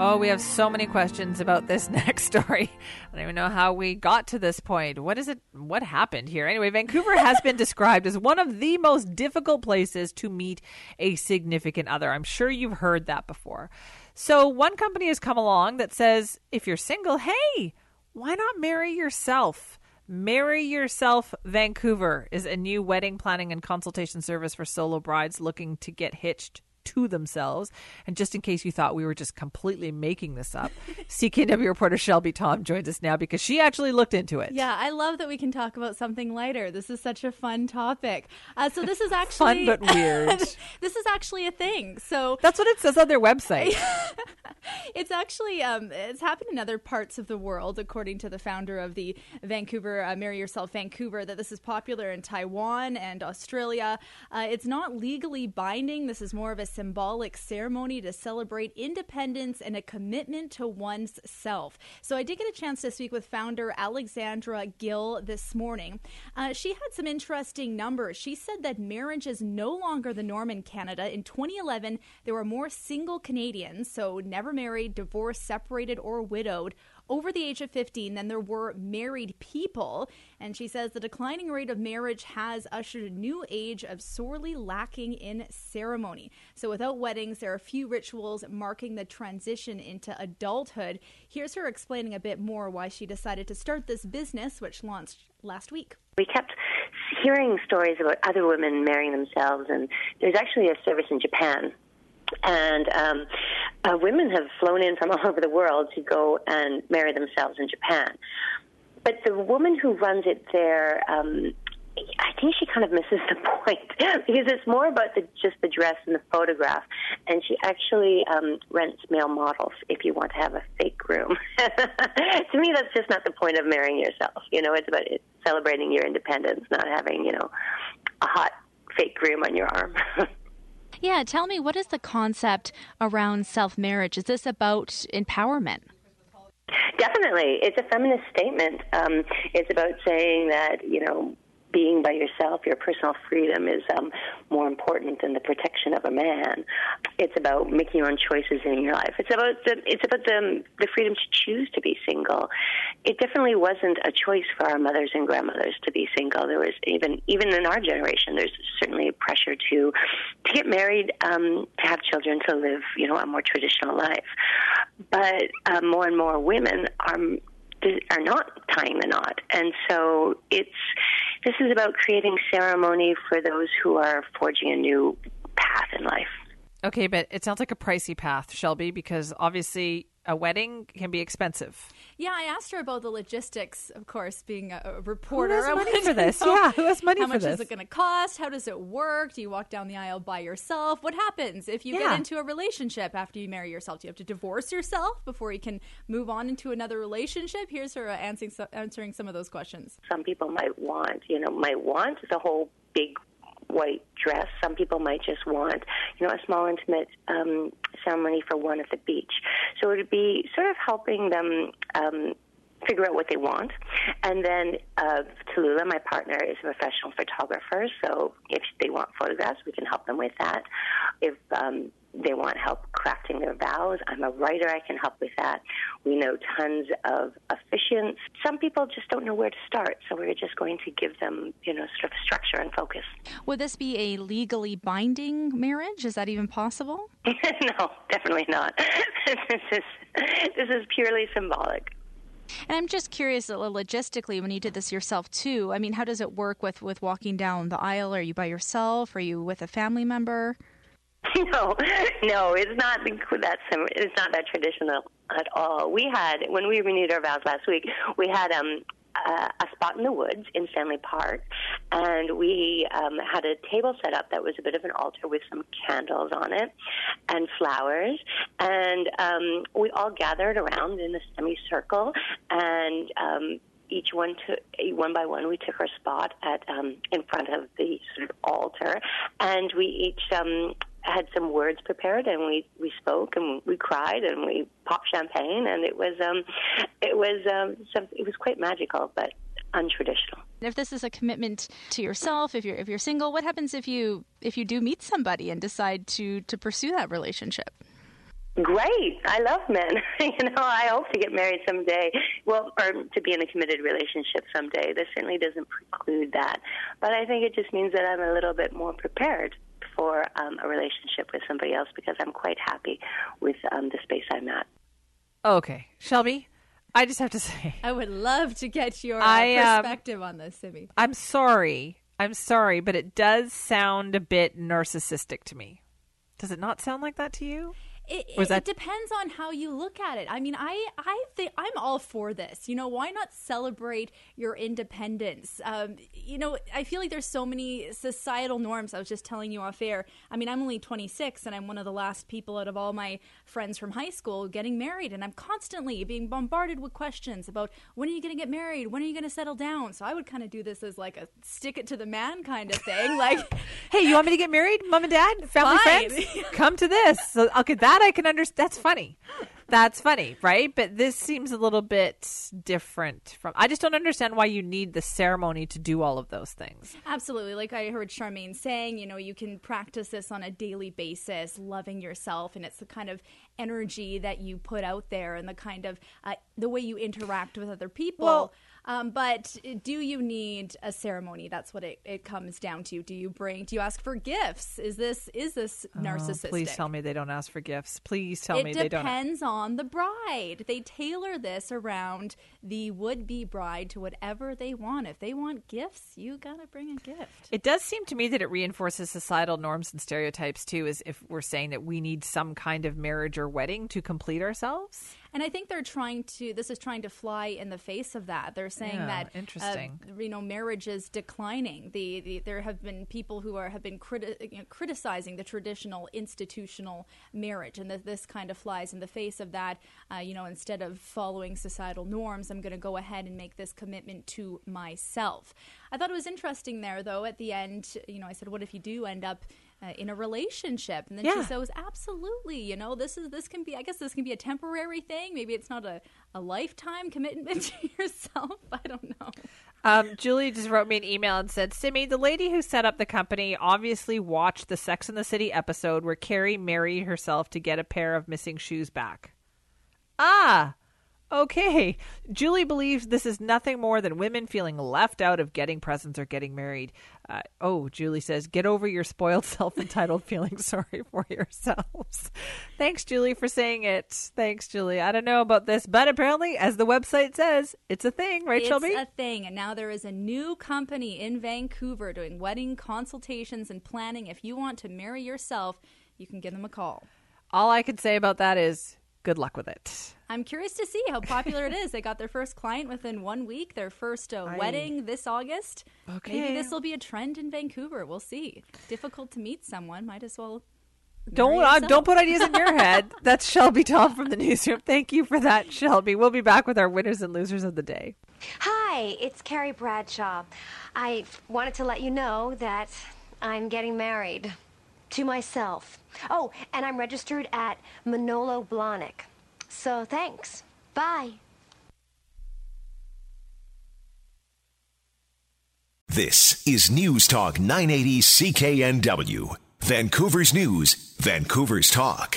Oh, we have so many questions about this next story. I don't even know how we got to this point. What is it? What happened here? Anyway, Vancouver has been described as one of the most difficult places to meet a significant other. I'm sure you've heard that before. So, one company has come along that says if you're single, hey, why not marry yourself? Marry Yourself Vancouver is a new wedding planning and consultation service for solo brides looking to get hitched to themselves. And just in case you thought we were just completely making this up, CKNW reporter Shelby Tom joins us now because she actually looked into it. Yeah, I love that we can talk about something lighter. This is such a fun topic. Uh, so this is actually fun but weird. this is actually a thing. So that's what it says on their website. it's actually um, it's happened in other parts of the world, according to the founder of the Vancouver uh, Marry Yourself Vancouver. That this is popular in Taiwan and Australia. Uh, it's not legally binding. This is more of a symbolic ceremony to celebrate independence and a commitment to one's self. So I did get a chance to speak with founder Alexandra Gill this morning. Uh, she had some interesting numbers. She said that marriage is no longer the norm in Canada. In 2011, there were more single Canadians, so never married, divorced, separated, or widowed over the age of 15 than there were married people. And she says the declining rate of marriage has ushered a new age of sorely lacking in ceremony. So without weddings, there are few rituals marking the transition into adulthood. Here's her explaining a bit more why she decided to start this business, which launched last week. We kept hearing stories about other women marrying themselves, and there's actually a service in Japan and um, uh, women have flown in from all over the world to go and marry themselves in Japan. But the woman who runs it there, um, I think she kind of misses the point because it's more about the, just the dress and the photograph, and she actually um, rents male models if you want to have a fake groom. to me, that's just not the point of marrying yourself. You know, it's about celebrating your independence, not having you know a hot fake groom on your arm. Yeah, tell me, what is the concept around self marriage? Is this about empowerment? Definitely. It's a feminist statement. Um, it's about saying that, you know, being by yourself, your personal freedom is um, more important than the protection of a man. It's about making your own choices in your life. It's about the it's about the the freedom to choose to be single. It definitely wasn't a choice for our mothers and grandmothers to be single. There was even even in our generation, there's certainly a pressure to to get married, um, to have children, to live you know a more traditional life. But uh, more and more women are are not tying the knot, and so it's this is about creating ceremony for those who are forging a new path in life. Okay, but it sounds like a pricey path, Shelby, because obviously a wedding can be expensive. Yeah, I asked her about the logistics, of course, being a, reporter. Who has money for this? Yeah, who has money for this? How much is it going to cost? How does it work? Do you walk down the aisle by yourself? What happens if you yeah. get into a relationship after you marry yourself? Do you have to divorce yourself before you can move on into another relationship? Here's her uh, answering, answering some of those questions. Some people might want, you know, might want the whole big white dress. Some people might just want, you know, a small intimate um, ceremony for one at the beach. So it would be sort of helping them um, figure out what they want. And then uh, Tallulah, my partner, is a professional photographer. So if they want photographs, we can help them with that. If um, they want help crafting their vows. I'm a writer, I can help with that. We know tons of officiants. Some people just don't know where to start, so we're just going to give them, you know, sort of structure and focus. Would this be a legally binding marriage? Is that even possible? no, definitely not. this is this is purely symbolic. And I'm just curious, uh, logistically, when you did this yourself too. I mean, how does it work with with walking down the aisle? Are you by yourself? Are you with a family member? No, no, it's not that sim- it's not that traditional at all. We had when we renewed our vows last week, we had um uh, a spot in the woods in Stanley Park, and we um, had a table set up that was a bit of an altar with some candles on it and flowers, and um, we all gathered around in a semicircle, and um, each one took one by one we took our spot at um in front of the sort of altar and we each um had some words prepared and we we spoke and we cried and we popped champagne and it was um it was um some, it was quite magical but untraditional. If this is a commitment to yourself, if you're if you're single, what happens if you if you do meet somebody and decide to to pursue that relationship? Great. I love men. you know, I hope to get married someday. Well, or to be in a committed relationship someday. This certainly doesn't preclude that. But I think it just means that I'm a little bit more prepared for um, a relationship with somebody else because I'm quite happy with um, the space I'm at. Okay. Shelby, I just have to say. I would love to get your uh, I, um, perspective on this, Simi. I'm sorry. I'm sorry, but it does sound a bit narcissistic to me. Does it not sound like that to you? It, it, that- it depends on how you look at it. I mean, I I think I'm all for this. You know, why not celebrate your independence? Um, you know, I feel like there's so many societal norms. I was just telling you off air. I mean, I'm only 26, and I'm one of the last people out of all my friends from high school getting married, and I'm constantly being bombarded with questions about when are you going to get married, when are you going to settle down. So I would kind of do this as like a stick it to the man kind of thing, like. Hey, you want me to get married, mom and dad, family, Fine. friends? Come to this. So, I'll get that I can understand. That's funny. That's funny, right? But this seems a little bit different from. I just don't understand why you need the ceremony to do all of those things. Absolutely. Like I heard Charmaine saying, you know, you can practice this on a daily basis, loving yourself, and it's the kind of energy that you put out there and the kind of uh, the way you interact with other people. Well- um, but do you need a ceremony? That's what it, it comes down to. Do you bring? Do you ask for gifts? Is this is this narcissistic? Oh, please tell me they don't ask for gifts. Please tell it me they don't. It depends on the bride. They tailor this around the would-be bride to whatever they want. If they want gifts, you gotta bring a gift. It does seem to me that it reinforces societal norms and stereotypes too, as if we're saying that we need some kind of marriage or wedding to complete ourselves. And I think they're trying to. This is trying to fly in the face of that. They're saying Yeah, that interesting. Uh, you know, marriage is declining. The, the there have been people who are have been criti- you know, criticizing the traditional institutional marriage, and that this kind of flies in the face of that. Uh, you know, instead of following societal norms, I'm going to go ahead and make this commitment to myself. I thought it was interesting there, though. At the end, you know, I said, "What if you do end up?" Uh, in a relationship and then Yeah. she says absolutely you know this is this can be i guess this can be a temporary thing maybe it's not a, a lifetime commitment to yourself i don't know Um, Julie just wrote me an email and said, Simi, the lady who set up the company obviously watched the Sex and the City episode where Carrie married herself to get a pair of missing shoes back. Ah, okay. Julie believes this is nothing more than women feeling left out of getting presents or getting married. Uh, oh, Julie says, get over your spoiled, self entitled feeling sorry for yourselves. Thanks, Julie, for saying it. Thanks, Julie. I don't know about this, but apparently, as the website says, it's a thing, right, it's Shelby? It's a thing and now there is a new company in vancouver doing wedding consultations and planning if you want to marry yourself you can give them a call All I can say about that is good luck with it. i'm curious to see how popular it is they got their first client within one week their first uh, wedding this august Okay. maybe this will be a trend in vancouver we'll see difficult to meet someone might as well Don't uh, don't put ideas in your head. That's Shelby Tom from the newsroom. Thank you for that, Shelby. We'll be back with our winners and losers of the day. Hi, it's Carrie Bradshaw. I wanted to let you know that I'm getting married to myself. Oh, and I'm registered at Manolo Blahnik. So thanks. Bye. This is News Talk 980 CKNW. Vancouver's News, Vancouver's Talk.